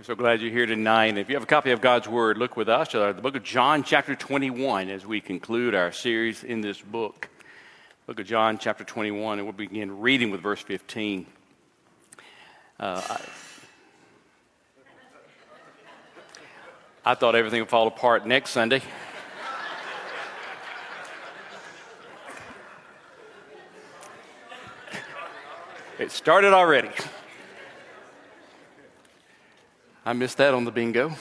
We're so glad you're here tonight. If you have a copy of God's Word, look with us at the book of John, chapter 21, as we conclude our series in this book. Book of John, chapter 21, and we'll begin reading with verse 15. Uh, I, I thought everything would fall apart next Sunday. it started already. I missed that on the bingo.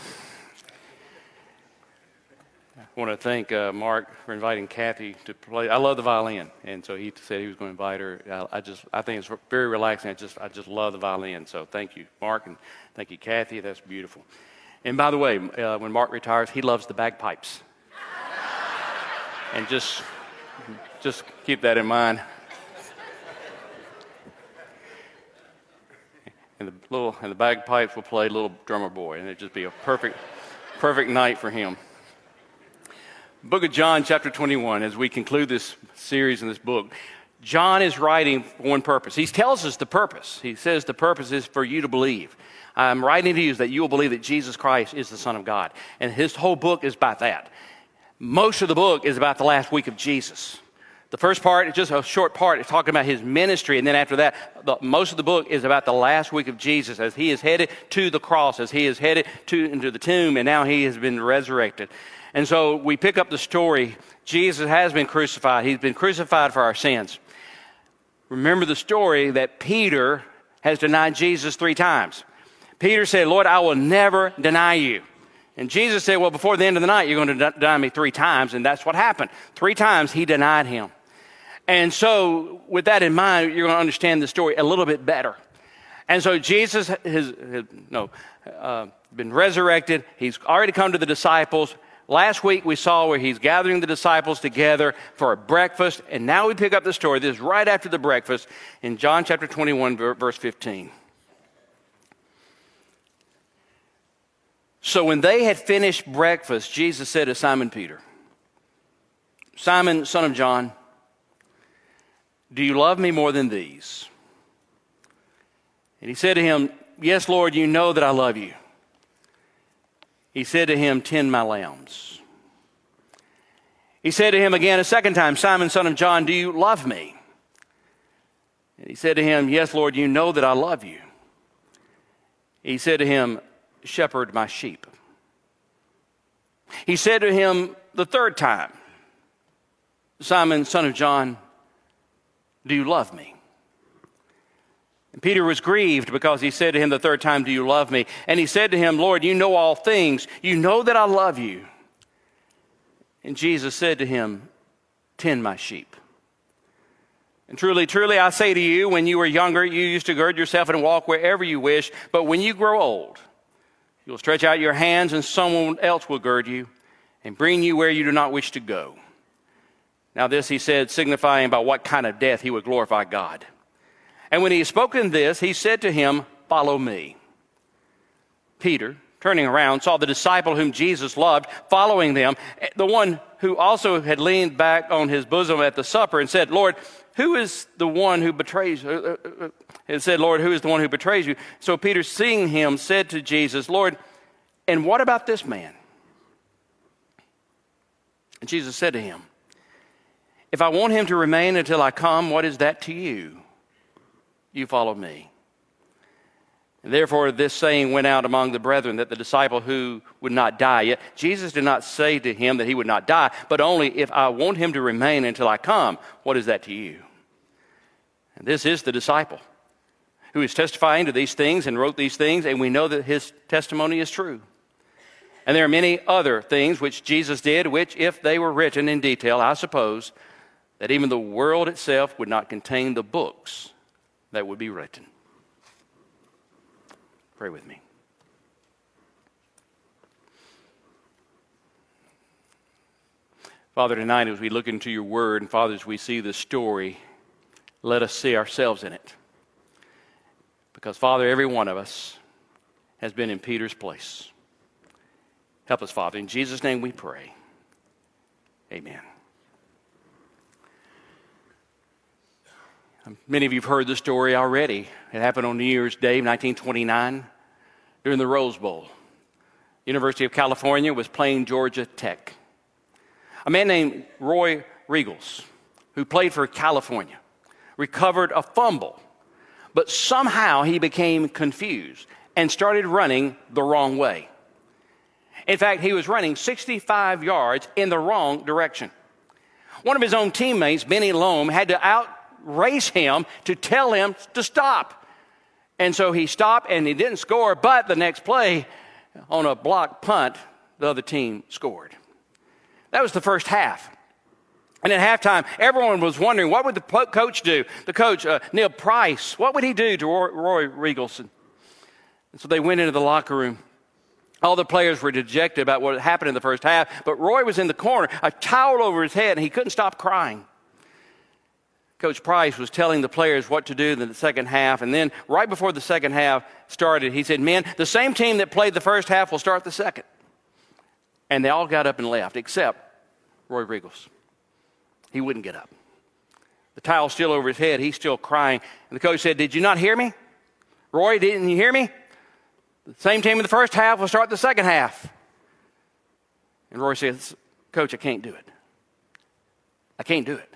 I want to thank uh, Mark for inviting Kathy to play. I love the violin, and so he said he was going to invite her. I, I, just, I think it's very relaxing. I just, I just love the violin. So thank you, Mark, and thank you, Kathy. That's beautiful. And by the way, uh, when Mark retires, he loves the bagpipes. and just, just keep that in mind. And the little and the bagpipes will play little drummer boy and it'd just be a perfect perfect night for him. Book of john chapter 21 as we conclude this series in this book. John is writing for one purpose. He tells us the purpose. He says the purpose is for you to believe. I'm writing to you that you will believe that jesus christ is the son of god. And his whole book is about that. Most of the book is about the last week of jesus the first part is just a short part. It's talking about his ministry. And then after that, the, most of the book is about the last week of Jesus as he is headed to the cross, as he is headed to, into the tomb, and now he has been resurrected. And so we pick up the story. Jesus has been crucified. He's been crucified for our sins. Remember the story that Peter has denied Jesus three times. Peter said, Lord, I will never deny you. And Jesus said, Well, before the end of the night, you're going to deny me three times. And that's what happened. Three times he denied him. And so, with that in mind, you're going to understand the story a little bit better. And so, Jesus has, has no, uh, been resurrected. He's already come to the disciples. Last week we saw where he's gathering the disciples together for a breakfast. And now we pick up the story. This is right after the breakfast in John chapter 21, verse 15. So when they had finished breakfast, Jesus said to Simon Peter, Simon, son of John, do you love me more than these? And he said to him, Yes, Lord, you know that I love you. He said to him, Tend my lambs. He said to him again a second time, Simon, son of John, do you love me? And he said to him, Yes, Lord, you know that I love you. He said to him, Shepherd my sheep. He said to him the third time, Simon, son of John, do you love me? And Peter was grieved because he said to him the third time, Do you love me? And he said to him, Lord, you know all things. You know that I love you. And Jesus said to him, Tend my sheep. And truly, truly, I say to you, when you were younger, you used to gird yourself and walk wherever you wish. But when you grow old, you'll stretch out your hands, and someone else will gird you and bring you where you do not wish to go. Now, this he said, signifying by what kind of death he would glorify God. And when he had spoken this, he said to him, Follow me. Peter, turning around, saw the disciple whom Jesus loved following them, the one who also had leaned back on his bosom at the supper and said, Lord, who is the one who betrays you? Uh, uh, uh, and said, Lord, who is the one who betrays you? So Peter, seeing him, said to Jesus, Lord, and what about this man? And Jesus said to him, if I want him to remain until I come, what is that to you? You follow me. And therefore, this saying went out among the brethren that the disciple who would not die, yet Jesus did not say to him that he would not die, but only, if I want him to remain until I come, what is that to you? And this is the disciple who is testifying to these things and wrote these things, and we know that his testimony is true. And there are many other things which Jesus did, which, if they were written in detail, I suppose, that even the world itself would not contain the books that would be written. Pray with me. Father, tonight as we look into your word, and Father, as we see this story, let us see ourselves in it. Because, Father, every one of us has been in Peter's place. Help us, Father. In Jesus' name we pray. Amen. Many of you have heard the story already. It happened on New Year's Day, 1929, during the Rose Bowl. University of California was playing Georgia Tech. A man named Roy Riegels, who played for California, recovered a fumble, but somehow he became confused and started running the wrong way. In fact, he was running 65 yards in the wrong direction. One of his own teammates, Benny Lom, had to outrace him to tell him to stop. And so he stopped and he didn't score, but the next play, on a block punt, the other team scored. That was the first half. And at halftime, everyone was wondering what would the coach do? The coach, uh, Neil Price, what would he do to Roy, Roy Riegels? And so they went into the locker room. All the players were dejected about what happened in the first half, but Roy was in the corner, a towel over his head, and he couldn't stop crying. Coach Price was telling the players what to do in the second half, and then right before the second half started, he said, Men, the same team that played the first half will start the second. And they all got up and left, except Roy Riegels. He wouldn't get up. The towel still over his head, he's still crying. And the coach said, Did you not hear me? Roy, didn't you hear me? The same team in the first half will start the second half. And Roy says, Coach, I can't do it. I can't do it.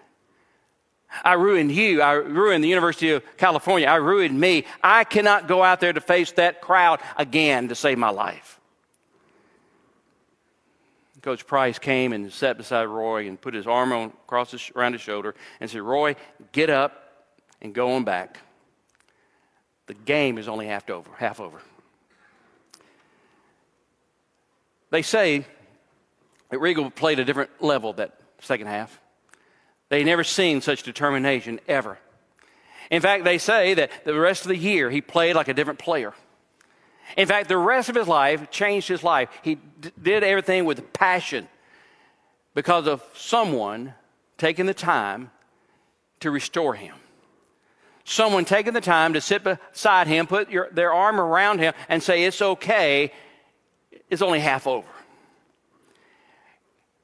I ruined you. I ruined the University of California. I ruined me. I cannot go out there to face that crowd again to save my life. Coach Price came and sat beside Roy and put his arm on, across his, around his shoulder and said, Roy, get up and go on back. The game is only half over. Half over. They say that Regal played a different level that second half. They never seen such determination ever. In fact, they say that the rest of the year he played like a different player. In fact, the rest of his life changed his life. He d- did everything with passion because of someone taking the time to restore him. Someone taking the time to sit beside him, put your, their arm around him, and say, It's okay, it's only half over.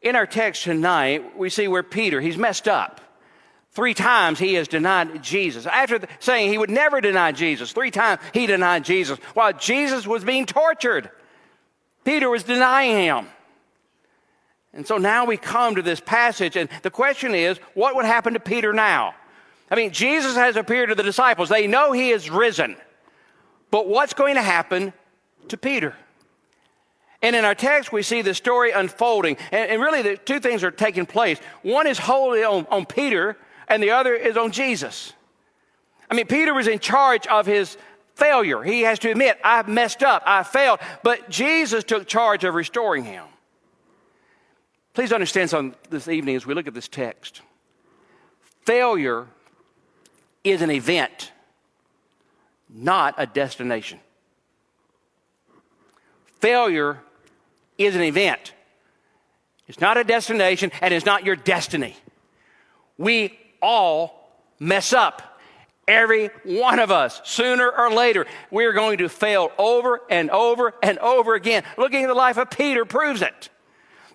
In our text tonight, we see where Peter, he's messed up. Three times he has denied Jesus. After saying he would never deny Jesus, three times he denied Jesus while Jesus was being tortured. Peter was denying him. And so now we come to this passage, and the question is what would happen to Peter now? I mean, Jesus has appeared to the disciples, they know he is risen. But what's going to happen to Peter? And in our text, we see the story unfolding. And, and really, the two things are taking place. One is wholly on, on Peter, and the other is on Jesus. I mean, Peter was in charge of his failure. He has to admit, I've messed up, I failed. But Jesus took charge of restoring him. Please understand something this evening as we look at this text. Failure is an event, not a destination. Failure is an event. It's not a destination and it's not your destiny. We all mess up. Every one of us, sooner or later, we're going to fail over and over and over again. Looking at the life of Peter proves it.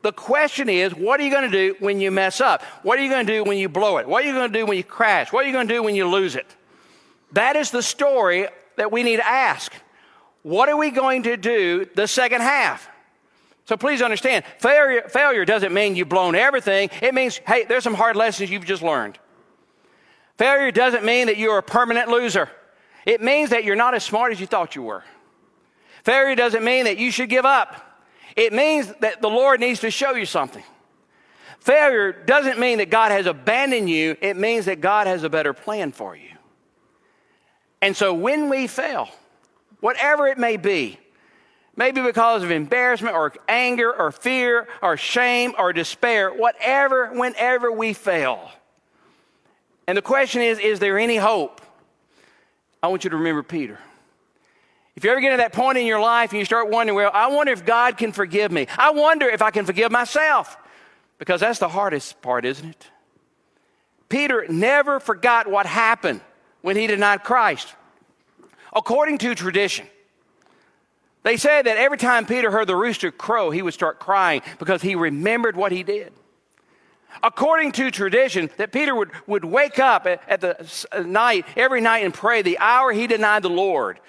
The question is, what are you going to do when you mess up? What are you going to do when you blow it? What are you going to do when you crash? What are you going to do when you lose it? That is the story that we need to ask. What are we going to do the second half? So please understand, failure, failure doesn't mean you've blown everything. It means, hey, there's some hard lessons you've just learned. Failure doesn't mean that you're a permanent loser. It means that you're not as smart as you thought you were. Failure doesn't mean that you should give up. It means that the Lord needs to show you something. Failure doesn't mean that God has abandoned you. It means that God has a better plan for you. And so when we fail, whatever it may be, maybe because of embarrassment or anger or fear or shame or despair, whatever, whenever we fail, and the question is, is there any hope? I want you to remember Peter. If you ever get to that point in your life and you start wondering, well, I wonder if God can forgive me. I wonder if I can forgive myself. Because that's the hardest part, isn't it? Peter never forgot what happened when he denied Christ. According to tradition, they say that every time Peter heard the rooster crow, he would start crying because he remembered what he did according to tradition, that Peter would, would wake up at, the uh, night, every night, and pray the hour he denied the Lord.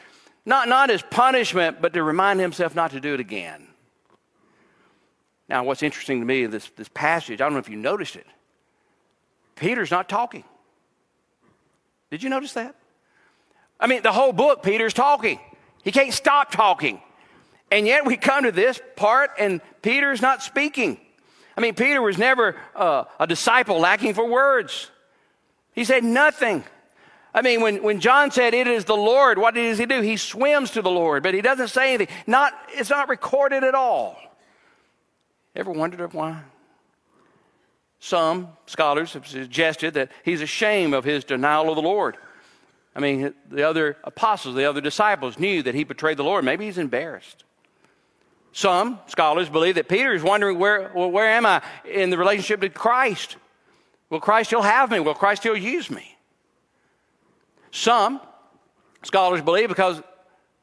Not, not as punishment, but to remind himself not to do it again. Now, what's interesting to me in this, this passage, I don't know if you noticed it, Peter's not talking. Did you notice that? I mean, the whole book, Peter's talking. He can't stop talking. And yet we come to this part and Peter's not speaking. I mean, Peter was never uh, a disciple lacking for words. He said nothing. I mean, when, when John said it is the Lord, what does he do? He swims to the Lord, but he doesn't say anything. Not, it's not recorded at all. Ever wondered why? Some scholars have suggested that he's ashamed of his denial of the Lord. I mean, the other apostles, the other disciples knew that he betrayed the Lord. Maybe he's embarrassed. Some scholars believe that Peter is wondering, where, well, where am I in the relationship to Christ? Will Christ still have me? Will Christ still use me? Some scholars believe because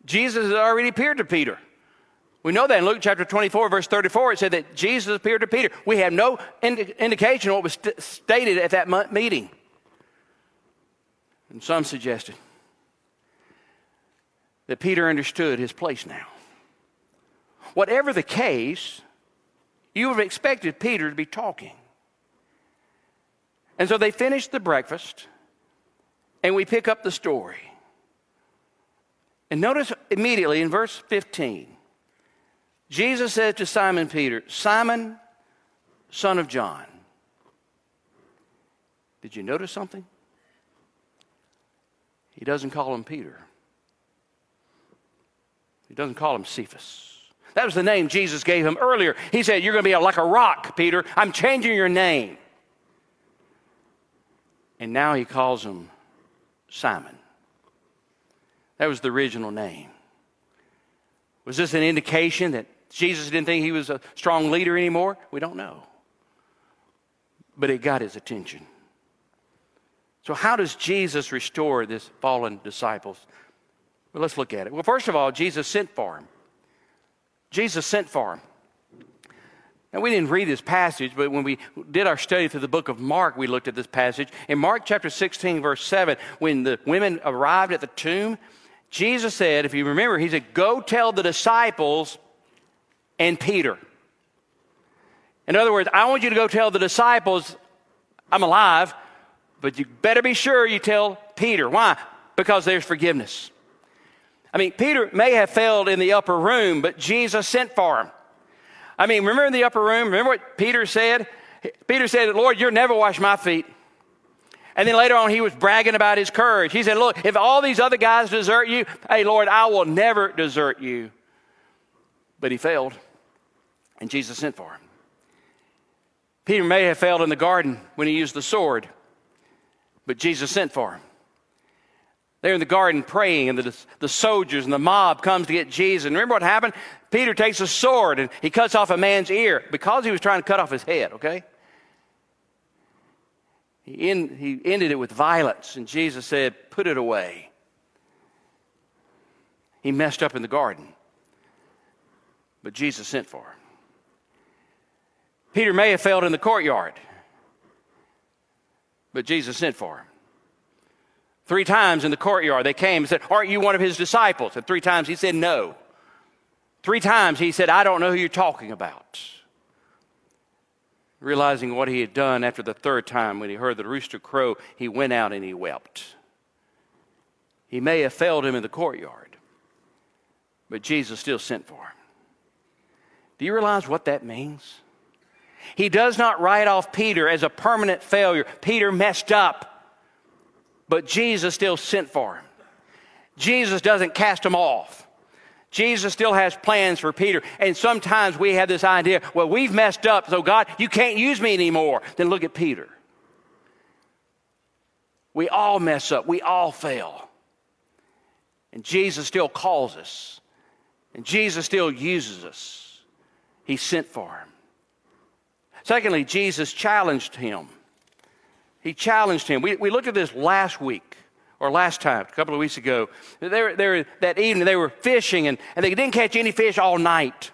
Jesus has already appeared to Peter. We know that in Luke chapter 24, verse 34, it said that Jesus appeared to Peter. We have no indi- indication of what was st- stated at that meeting. And some suggested that Peter understood his place now. Whatever the case, you would have expected Peter to be talking. And so they finish the breakfast, and we pick up the story. And notice immediately in verse 15, Jesus said to Simon Peter, Simon, son of John. Did you notice something? He doesn't call him Peter. He doesn't call him Cephas. That was the name Jesus gave him earlier. He said, You're going to be like a rock, Peter. I'm changing your name. And now he calls him Simon. That was the original name. Was this an indication that Jesus didn't think he was a strong leader anymore? We don't know. But it got his attention. So, how does Jesus restore this fallen disciples? Well, let's look at it. Well, first of all, Jesus sent for him. Jesus sent for him. Now, we didn't read this passage, but when we did our study through the book of Mark, we looked at this passage. In Mark chapter 16, verse 7, when the women arrived at the tomb, Jesus said, if you remember, he said, Go tell the disciples and Peter. In other words, I want you to go tell the disciples, I'm alive, but you better be sure you tell Peter. Why? Because there's forgiveness. I mean, Peter may have failed in the upper room, but Jesus sent for him. I mean, remember in the upper room, remember what Peter said? Peter said, Lord, you'll never wash my feet. And then later on, he was bragging about his courage. He said, Look, if all these other guys desert you, hey, Lord, I will never desert you. But he failed, and Jesus sent for him. Peter may have failed in the garden when he used the sword. But Jesus sent for him. They're in the garden praying, and the, the soldiers and the mob comes to get Jesus. And remember what happened? Peter takes a sword and he cuts off a man's ear because he was trying to cut off his head, okay? He, in, he ended it with violence, and Jesus said, Put it away. He messed up in the garden, but Jesus sent for him. Peter may have failed in the courtyard. But Jesus sent for him. Three times in the courtyard, they came and said, Aren't you one of his disciples? And three times he said, No. Three times he said, I don't know who you're talking about. Realizing what he had done after the third time, when he heard the rooster crow, he went out and he wept. He may have failed him in the courtyard, but Jesus still sent for him. Do you realize what that means? He does not write off Peter as a permanent failure. Peter messed up, but Jesus still sent for him. Jesus doesn't cast him off. Jesus still has plans for Peter. And sometimes we have this idea, well, we've messed up, so God, you can't use me anymore. Then look at Peter. We all mess up, we all fail. And Jesus still calls us, and Jesus still uses us. He sent for him. Secondly, Jesus challenged him. He challenged him. We, we looked at this last week or last time, a couple of weeks ago. They were, they were, that evening, they were fishing and, and they didn't catch any fish all night.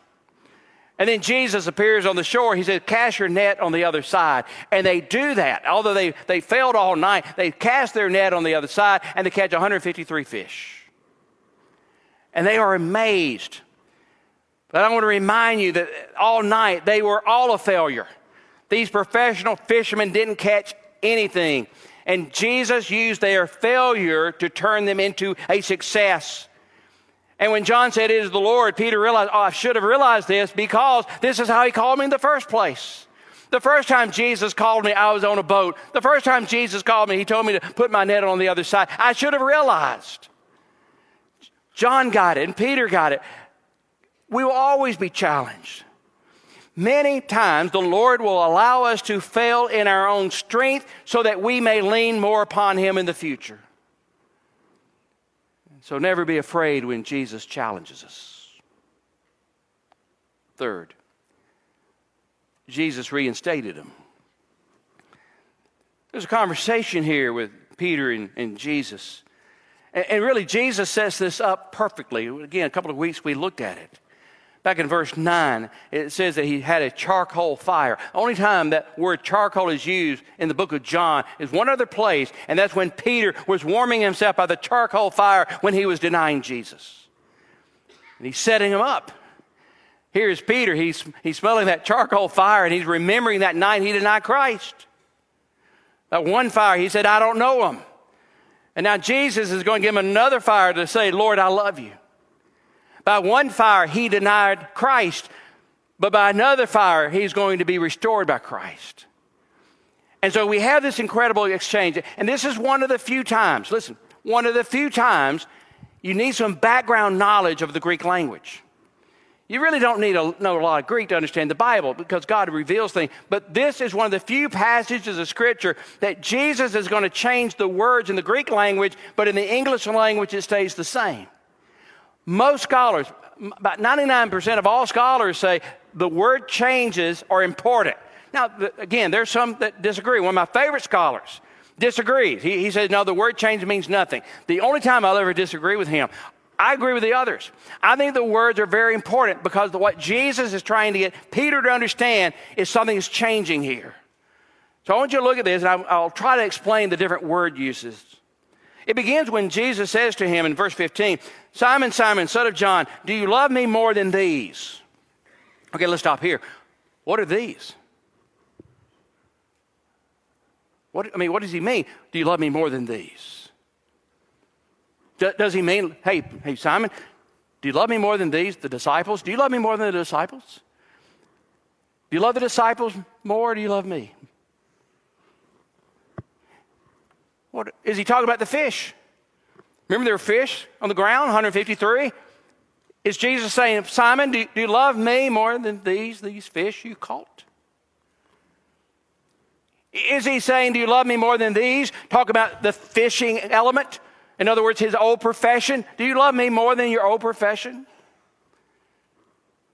And then Jesus appears on the shore. He said, Cast your net on the other side. And they do that. Although they, they failed all night, they cast their net on the other side and they catch 153 fish. and they are amazed. But I want to remind you that all night they were all a failure. These professional fishermen didn't catch anything. And Jesus used their failure to turn them into a success. And when John said, It is the Lord, Peter realized, Oh, I should have realized this because this is how he called me in the first place. The first time Jesus called me, I was on a boat. The first time Jesus called me, he told me to put my net on the other side. I should have realized. John got it and Peter got it. We will always be challenged. Many times the Lord will allow us to fail in our own strength so that we may lean more upon Him in the future. So never be afraid when Jesus challenges us. Third, Jesus reinstated him. There's a conversation here with Peter and, and Jesus. And, and really, Jesus sets this up perfectly. Again, a couple of weeks we looked at it. Back in verse 9, it says that he had a charcoal fire. Only time that word charcoal is used in the book of John is one other place, and that's when Peter was warming himself by the charcoal fire when he was denying Jesus. And he's setting him up. Here's Peter. He's, he's smelling that charcoal fire, and he's remembering that night he denied Christ. That one fire, he said, I don't know him. And now Jesus is going to give him another fire to say, Lord, I love you. By one fire, he denied Christ, but by another fire, he's going to be restored by Christ. And so we have this incredible exchange. And this is one of the few times, listen, one of the few times you need some background knowledge of the Greek language. You really don't need to know a lot of Greek to understand the Bible because God reveals things. But this is one of the few passages of Scripture that Jesus is going to change the words in the Greek language, but in the English language it stays the same. Most scholars, about 99% of all scholars say the word changes are important. Now, again, there's some that disagree. One of my favorite scholars disagrees. He, he says, no, the word change means nothing. The only time I'll ever disagree with him, I agree with the others. I think the words are very important because what Jesus is trying to get Peter to understand is something is changing here. So I want you to look at this, and I'll, I'll try to explain the different word uses. It begins when Jesus says to him in verse 15, Simon, Simon, son of John, do you love me more than these? Okay, let's stop here. What are these? What, I mean, what does he mean? Do you love me more than these? Does he mean, hey, hey, Simon, do you love me more than these, the disciples? Do you love me more than the disciples? Do you love the disciples more or do you love me? What, is he talking about the fish? Remember there were fish on the ground, 153? Is Jesus saying, Simon, do, do you love me more than these, these fish you caught? Is he saying, Do you love me more than these? Talk about the fishing element. In other words, his old profession. Do you love me more than your old profession?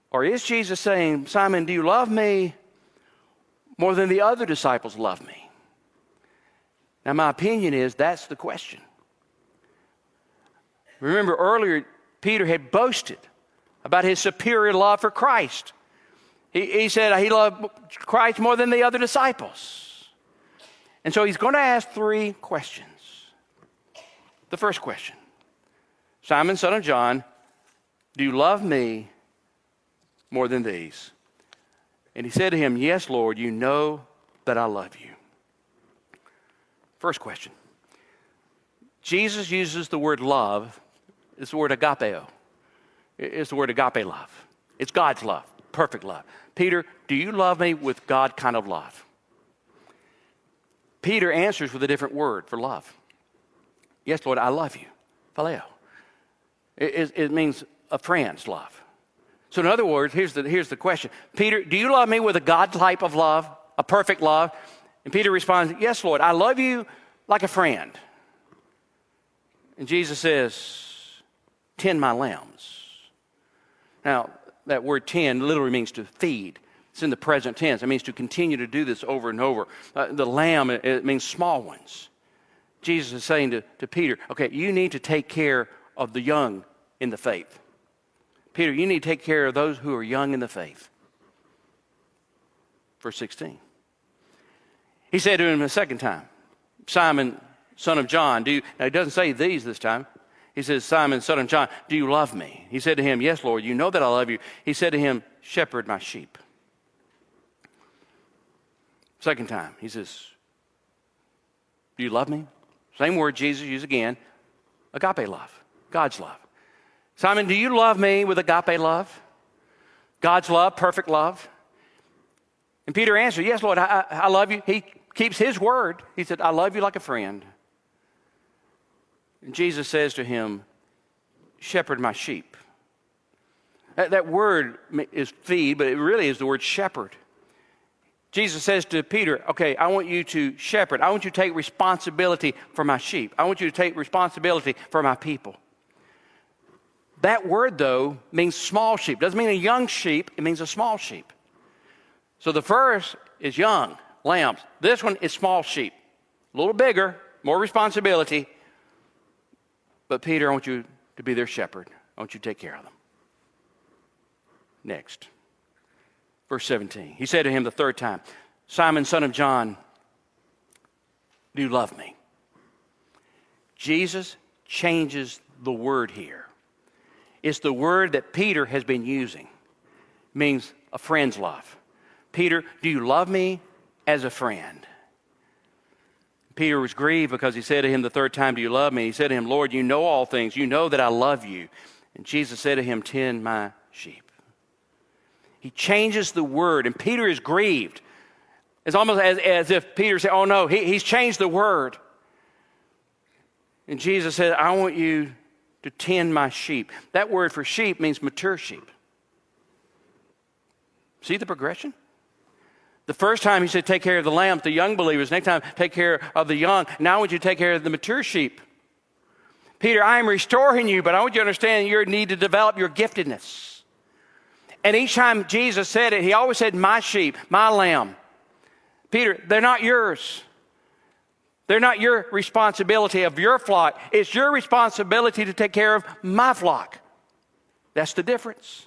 Or is Jesus saying, Simon, do you love me more than the other disciples love me? Now, my opinion is that's the question. Remember earlier, Peter had boasted about his superior love for Christ. He, he said he loved Christ more than the other disciples. And so he's going to ask three questions. The first question Simon, son of John, do you love me more than these? And he said to him, Yes, Lord, you know that I love you. First question. Jesus uses the word love, it's the word agapeo. It's the word agape love. It's God's love, perfect love. Peter, do you love me with God kind of love? Peter answers with a different word for love. Yes, Lord, I love you. Phileo. It, it, means a friend's love. So, in other words, here's the, here's the question Peter, do you love me with a God type of love, a perfect love? And Peter responds, Yes, Lord, I love you like a friend. And Jesus says, Tend my lambs. Now, that word tend literally means to feed. It's in the present tense. It means to continue to do this over and over. Uh, the lamb, it, it means small ones. Jesus is saying to, to Peter, okay, you need to take care of the young in the faith. Peter, you need to take care of those who are young in the faith. Verse 16. He said to him a second time, Simon, son of John, do you, now he doesn't say these this time. He says, Simon, son of John, do you love me? He said to him, Yes, Lord, you know that I love you. He said to him, Shepherd my sheep. Second time, he says, Do you love me? Same word Jesus used again agape love, God's love. Simon, do you love me with agape love? God's love, perfect love? And Peter answered, Yes, Lord, I, I love you. He keeps his word. He said, I love you like a friend. And Jesus says to him, Shepherd my sheep. That, that word is feed, but it really is the word shepherd. Jesus says to Peter, Okay, I want you to shepherd. I want you to take responsibility for my sheep. I want you to take responsibility for my people. That word, though, means small sheep. Doesn't mean a young sheep, it means a small sheep. So the first is young, lambs. This one is small sheep. A little bigger, more responsibility. But Peter, I want you to be their shepherd. I want you to take care of them. Next. Verse 17. He said to him the third time, Simon, son of John, do you love me? Jesus changes the word here. It's the word that Peter has been using. It means a friend's love. Peter, do you love me as a friend? Peter was grieved because he said to him the third time, Do you love me? He said to him, Lord, you know all things. You know that I love you. And Jesus said to him, Tend my sheep. He changes the word, and Peter is grieved. It's almost as, as if Peter said, Oh no, he, he's changed the word. And Jesus said, I want you to tend my sheep. That word for sheep means mature sheep. See the progression? The first time he said, Take care of the lambs, the young believers. Next time, take care of the young. Now I want you to take care of the mature sheep. Peter, I am restoring you, but I want you to understand your need to develop your giftedness. And each time Jesus said it, he always said, My sheep, my lamb. Peter, they're not yours. They're not your responsibility of your flock. It's your responsibility to take care of my flock. That's the difference.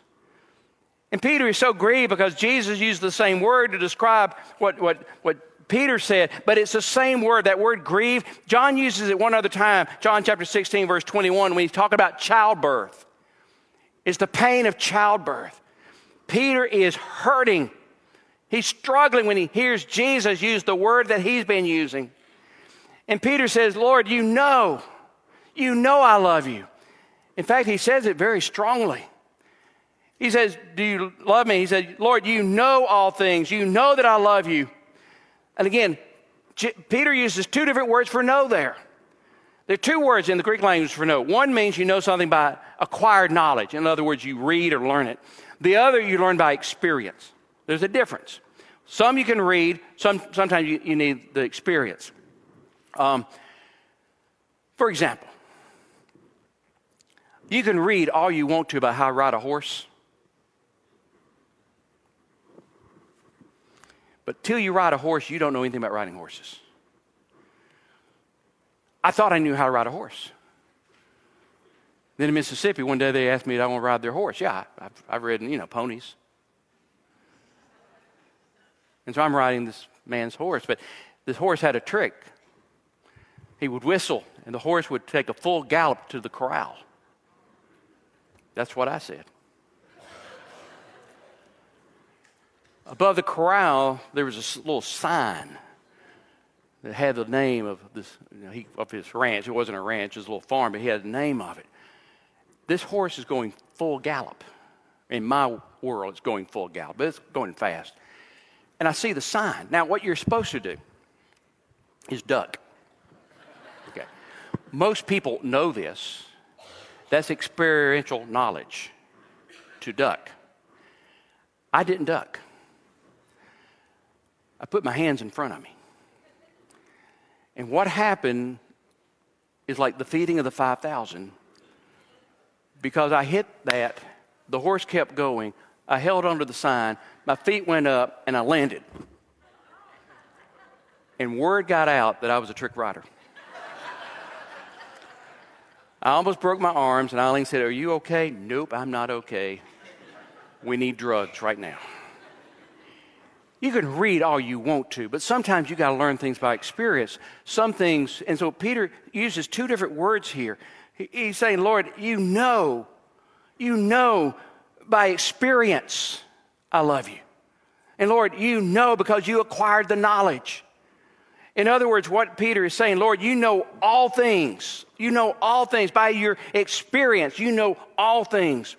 And Peter is so grieved because Jesus used the same word to describe what, what, what Peter said, but it's the same word, that word grieve. John uses it one other time, John chapter 16, verse 21, when he's talking about childbirth. It's the pain of childbirth. Peter is hurting. He's struggling when he hears Jesus use the word that he's been using. And Peter says, Lord, you know, you know I love you. In fact, he says it very strongly. He says, Do you love me? He said, Lord, you know all things. You know that I love you. And again, J- Peter uses two different words for know there. There are two words in the Greek language for know. One means you know something by acquired knowledge. In other words, you read or learn it. The other, you learn by experience. There's a difference. Some you can read, some, sometimes you, you need the experience. Um, for example, you can read all you want to about how to ride a horse. But till you ride a horse, you don't know anything about riding horses. I thought I knew how to ride a horse. Then in Mississippi, one day they asked me if I want to ride their horse. Yeah, I've, I've ridden, you know, ponies. And so I'm riding this man's horse. But this horse had a trick. He would whistle, and the horse would take a full gallop to the corral. That's what I said. Above the corral, there was a little sign that had the name of this you know, he, of his ranch. It wasn't a ranch; it was a little farm, but he had the name of it. This horse is going full gallop. In my world, it's going full gallop, but it's going fast. And I see the sign. Now, what you're supposed to do is duck. Okay. Most people know this. That's experiential knowledge to duck. I didn't duck. I put my hands in front of me. And what happened is like the feeding of the 5,000. Because I hit that, the horse kept going. I held onto the sign, my feet went up, and I landed. And word got out that I was a trick rider. I almost broke my arms, and Eileen said, Are you okay? Nope, I'm not okay. We need drugs right now. You can read all you want to, but sometimes you got to learn things by experience. Some things, and so Peter uses two different words here. He's saying, Lord, you know, you know by experience I love you. And Lord, you know because you acquired the knowledge. In other words, what Peter is saying, Lord, you know all things. You know all things. By your experience, you know all things.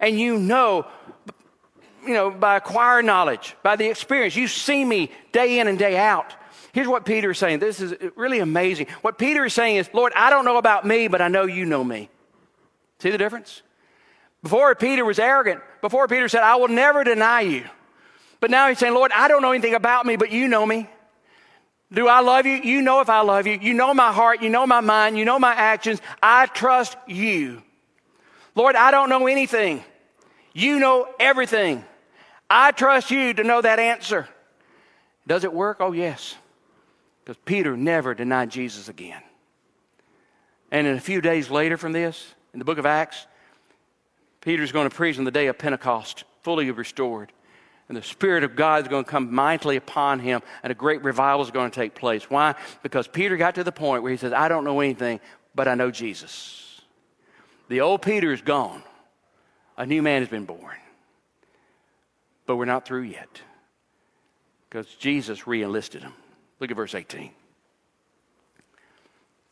And you know, you know, by acquired knowledge, by the experience. You see me day in and day out. Here's what Peter is saying. This is really amazing. What Peter is saying is, Lord, I don't know about me, but I know you know me. See the difference? Before Peter was arrogant. Before Peter said, I will never deny you. But now he's saying, Lord, I don't know anything about me, but you know me. Do I love you? You know if I love you. You know my heart. You know my mind. You know my actions. I trust you. Lord, I don't know anything. You know everything. I trust you to know that answer. Does it work? Oh, yes. Because Peter never denied Jesus again. And in a few days later from this, in the book of Acts, Peter's going to preach on the day of Pentecost, fully restored. And the Spirit of God is going to come mightily upon him, and a great revival is going to take place. Why? Because Peter got to the point where he says, I don't know anything, but I know Jesus. The old Peter is gone, a new man has been born. But we're not through yet because Jesus re enlisted him. Look at verse 18.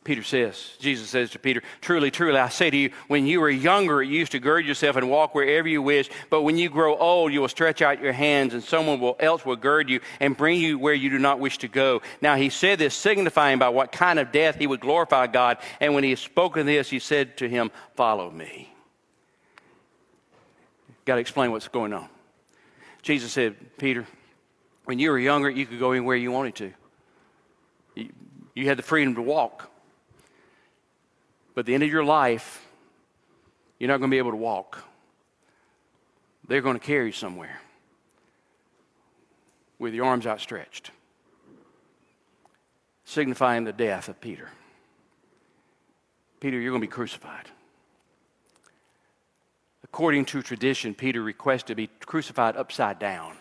Peter says, Jesus says to Peter, Truly, truly, I say to you, when you were younger, you used to gird yourself and walk wherever you wish. But when you grow old, you will stretch out your hands, and someone will, else will gird you and bring you where you do not wish to go. Now he said this, signifying by what kind of death he would glorify God. And when he had spoken this, he said to him, Follow me. Got to explain what's going on. Jesus said, Peter, when you were younger, you could go anywhere you wanted to. You, you had the freedom to walk. But at the end of your life, you're not going to be able to walk. They're going to carry you somewhere with your arms outstretched, signifying the death of Peter. Peter, you're going to be crucified. According to tradition, Peter requested to be crucified upside down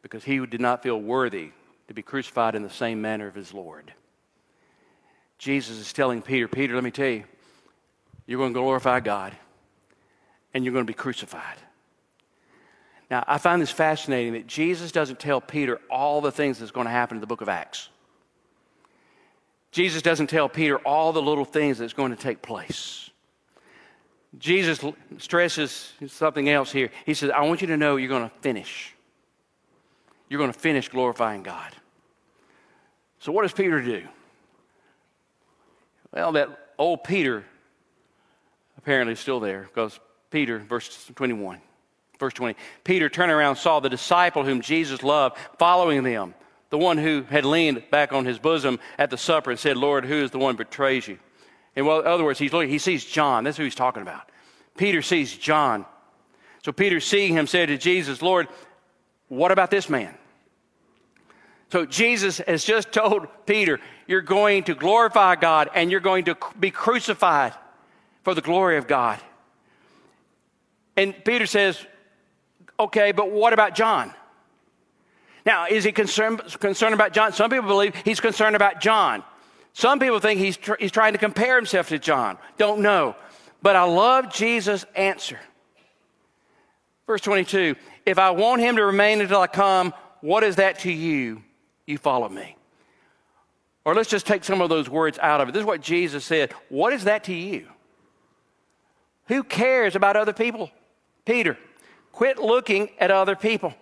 because he did not feel worthy to be crucified in the same manner of his Lord. Jesus is telling Peter, Peter, let me tell you, you're going to glorify God and you're going to be crucified. Now, I find this fascinating that Jesus doesn't tell Peter all the things that's going to happen in the book of Acts. Jesus doesn't tell Peter all the little things that's going to take place. Jesus stresses something else here. He says, I want you to know you're going to finish. You're going to finish glorifying God. So, what does Peter do? Well, that old Peter apparently is still there because Peter, verse 21, verse 20, Peter turned around saw the disciple whom Jesus loved following them, the one who had leaned back on his bosom at the supper and said, Lord, who is the one who betrays you? In other words, he's looking, he sees John. That's who he's talking about. Peter sees John. So Peter, seeing him, said to Jesus, Lord, what about this man? So Jesus has just told Peter, You're going to glorify God and you're going to be crucified for the glory of God. And Peter says, Okay, but what about John? Now, is he concerned, concerned about John? Some people believe he's concerned about John. Some people think he's, tr- he's trying to compare himself to John. Don't know. But I love Jesus' answer. Verse 22 If I want him to remain until I come, what is that to you? You follow me. Or let's just take some of those words out of it. This is what Jesus said. What is that to you? Who cares about other people? Peter, quit looking at other people.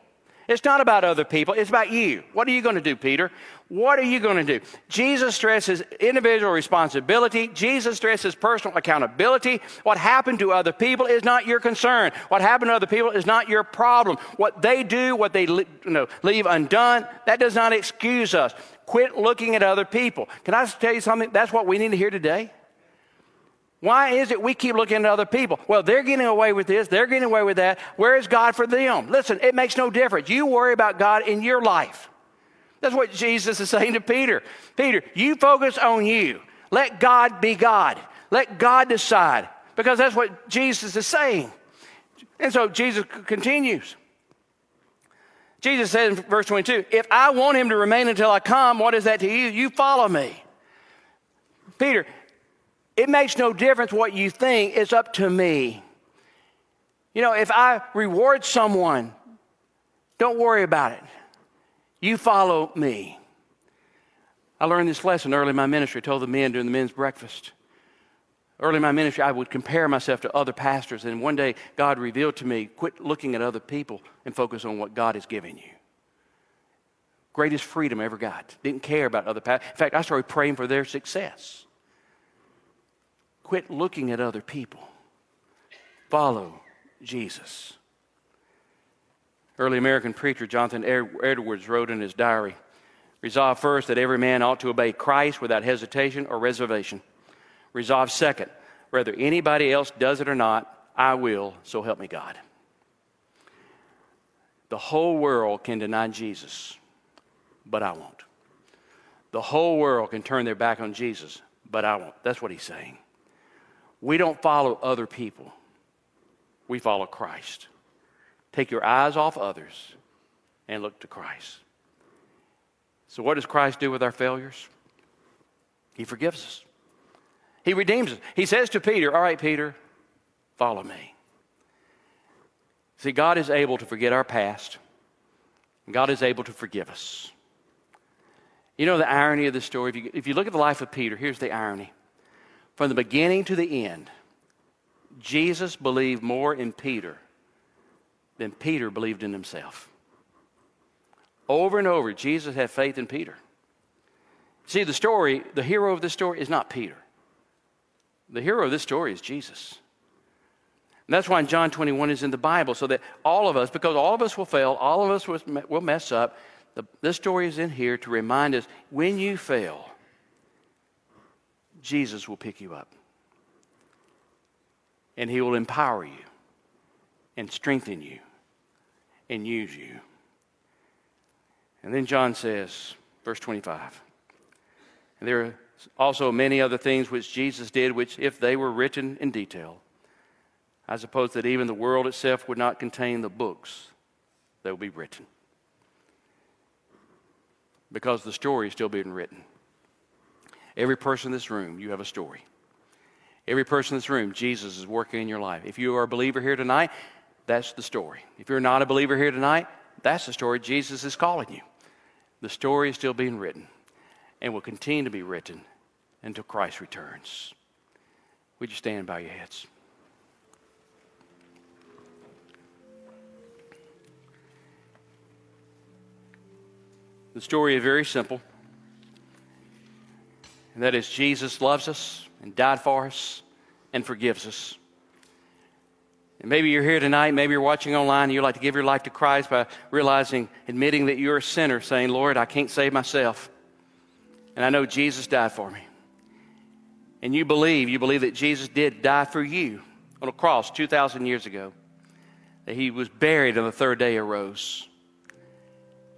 It's not about other people, it's about you. What are you going to do, Peter? What are you going to do? Jesus stresses individual responsibility. Jesus stresses personal accountability. What happened to other people is not your concern. What happened to other people is not your problem. What they do, what they you know, leave undone, that does not excuse us. Quit looking at other people. Can I tell you something? That's what we need to hear today. Why is it we keep looking at other people? Well, they're getting away with this, they're getting away with that. Where is God for them? Listen, it makes no difference. You worry about God in your life. That's what Jesus is saying to Peter. Peter, you focus on you. Let God be God. Let God decide. Because that's what Jesus is saying. And so Jesus continues. Jesus said in verse 22 If I want him to remain until I come, what is that to you? You follow me. Peter, It makes no difference what you think, it's up to me. You know, if I reward someone, don't worry about it. You follow me. I learned this lesson early in my ministry. I told the men during the men's breakfast. Early in my ministry, I would compare myself to other pastors, and one day God revealed to me quit looking at other people and focus on what God has given you. Greatest freedom I ever got. Didn't care about other pastors. In fact, I started praying for their success. Quit looking at other people. Follow Jesus. Early American preacher Jonathan Edwards wrote in his diary Resolve first that every man ought to obey Christ without hesitation or reservation. Resolve second, whether anybody else does it or not, I will, so help me God. The whole world can deny Jesus, but I won't. The whole world can turn their back on Jesus, but I won't. That's what he's saying. We don't follow other people, we follow Christ. Take your eyes off others and look to Christ. So, what does Christ do with our failures? He forgives us, He redeems us. He says to Peter, All right, Peter, follow me. See, God is able to forget our past, God is able to forgive us. You know the irony of this story? If you, if you look at the life of Peter, here's the irony. From the beginning to the end, Jesus believed more in Peter than Peter believed in himself. Over and over, Jesus had faith in Peter. See, the story, the hero of this story is not Peter. The hero of this story is Jesus. And that's why John 21 is in the Bible, so that all of us, because all of us will fail, all of us will mess up, the, this story is in here to remind us when you fail, Jesus will pick you up. And he will empower you and strengthen you and use you. And then John says, verse 25, and there are also many other things which Jesus did, which, if they were written in detail, I suppose that even the world itself would not contain the books that will be written. Because the story is still being written. Every person in this room, you have a story. Every person in this room, Jesus is working in your life. If you are a believer here tonight, that's the story. If you're not a believer here tonight, that's the story Jesus is calling you. The story is still being written and will continue to be written until Christ returns. Would you stand by your heads? The story is very simple. And that is, Jesus loves us and died for us and forgives us. And maybe you're here tonight, maybe you're watching online, and you'd like to give your life to Christ by realizing, admitting that you're a sinner, saying, Lord, I can't save myself. And I know Jesus died for me. And you believe, you believe that Jesus did die for you on a cross 2,000 years ago, that he was buried and the third day arose,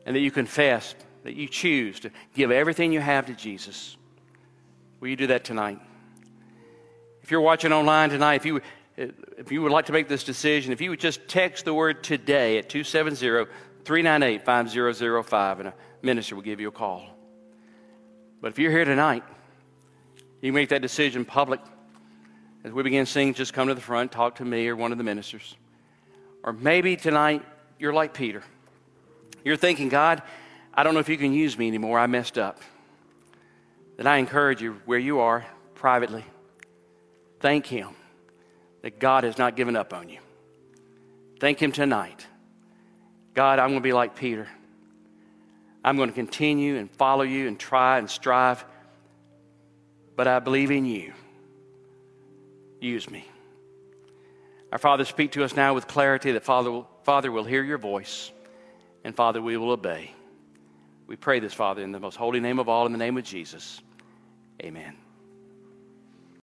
and that you confess, that you choose to give everything you have to Jesus. Will you do that tonight? If you're watching online tonight, if you if you would like to make this decision, if you would just text the word today at 270 398 5005, and a minister will give you a call. But if you're here tonight, you make that decision public. As we begin singing, just come to the front, talk to me or one of the ministers. Or maybe tonight you're like Peter. You're thinking, God, I don't know if you can use me anymore. I messed up. Then I encourage you, where you are, privately, thank Him that God has not given up on you. Thank Him tonight. God, I'm going to be like Peter. I'm going to continue and follow you and try and strive, but I believe in you. Use me. Our Father, speak to us now with clarity that Father will, Father will hear your voice, and Father, we will obey. We pray this, Father, in the most holy name of all, in the name of Jesus. Amen.